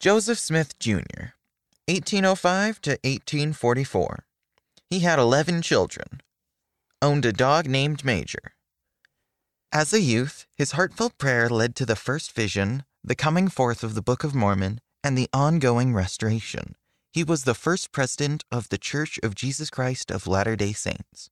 Joseph Smith Jr., 1805 to 1844. He had 11 children. Owned a dog named Major. As a youth, his heartfelt prayer led to the first vision, the coming forth of the Book of Mormon, and the ongoing restoration. He was the first president of the Church of Jesus Christ of Latter day Saints.